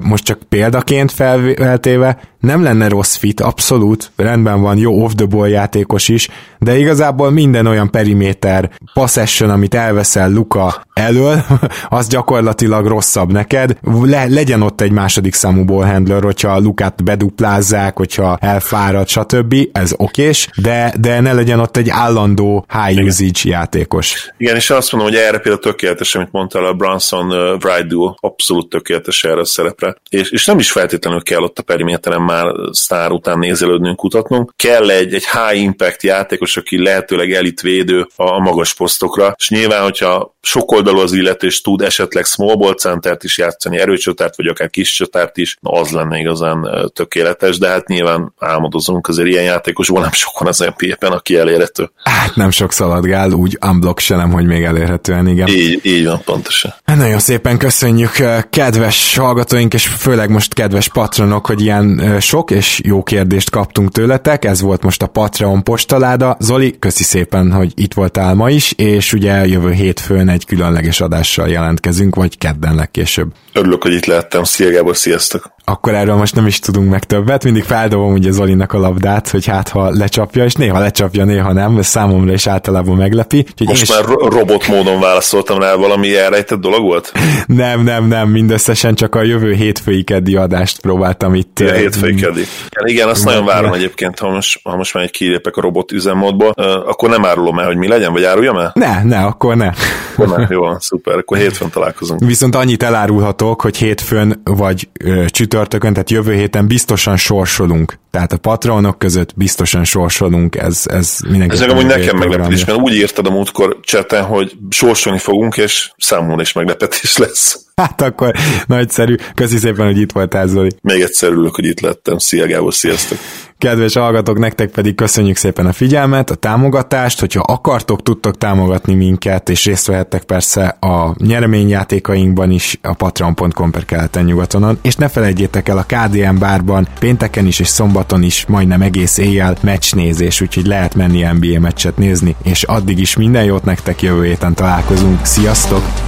most csak példaként feltéve, nem lenne rossz fit, abszolút, rendben van, jó off the ball játékos is, de igazából minden olyan periméter, possession, amit elveszel Luka elől, az gyakorlatilag rosszabb neked. Le, legyen ott egy második számú ballhandler, hogyha Lukát beduplázzák, hogyha elfárad, stb. Ez okés, de, de ne legyen ott egy állandó high usage játékos. Igen, és azt mondom, hogy erre például tökéletes, amit mondtál, a Branson Wright duo, abszolút tökéletes erre a szerepre. És, és nem is feltétlenül kell ott a periméteren már sztár után nézelődnünk, kutatnunk. Kell egy, egy high impact játékos, aki lehet lehetőleg elitvédő a magas posztokra, és nyilván, hogyha sokoldalú az illető, és tud esetleg small ball centert is játszani, erőcsatárt, vagy akár kis csatárt is, na az lenne igazán tökéletes, de hát nyilván álmodozunk, azért ilyen játékosból nem sok van az NBA-ben, aki elérhető. Hát nem sok szaladgál, úgy unblock se nem, hogy még elérhetően, igen. Így, így van, pontosan. Hát nagyon szépen köszönjük, kedves hallgatóink, és főleg most kedves patronok, hogy ilyen sok és jó kérdést kaptunk tőletek. Ez volt most a Patreon postaláda. Zoli, köszi szépen, hogy itt voltál ma is, és ugye jövő hétfőn egy különleges adással jelentkezünk, vagy kedden legkésőbb. Örülök, hogy itt lehettem. Szia Gábor, sziasztok! Akkor erről most nem is tudunk meg többet. Mindig feldobom ugye Zolinak a labdát, hogy hát ha lecsapja, és néha lecsapja, néha nem, ez számomra is általában meglepi. Úgyhogy most is... már robot módon válaszoltam rá, valami elrejtett dolog volt? nem, nem, nem, mindösszesen csak a jövő hétfői keddi adást próbáltam itt. Ja, hétfői keddi. Igen, azt nagyon várom egyébként, ha most, ha most már egy kilépek a robot üzemmódból, akkor nem árulom el, hogy mi legyen, vagy áruljam el? Ne, ne, akkor ne. ne jó, szuper, akkor hétfőn találkozunk. Viszont annyit elárulhatok, hogy hétfőn vagy ö, csütörtökön, tehát jövő héten biztosan sorsolunk. Tehát a patronok között biztosan sorsolunk, ez, ez mindenki. Ez amúgy nekem meglepetés, mert úgy írtad a múltkor cseten, hogy sorsolni fogunk, és számomra is meglepetés lesz. Hát akkor nagyszerű. Köszi szépen, hogy itt voltál, Zoli. Még egyszer örülök, hogy itt lettem. Szia Gábor, sziasztok! Kedves hallgatók, nektek pedig köszönjük szépen a figyelmet, a támogatást, hogyha akartok, tudtok támogatni minket, és részt vehettek persze a nyereményjátékainkban is a patreon.com per keleten nyugatonon, és ne felejtjétek el a KDM bárban pénteken is és szombaton is majdnem egész éjjel meccsnézés, úgyhogy lehet menni NBA meccset nézni, és addig is minden jót nektek jövő héten találkozunk. Sziasztok!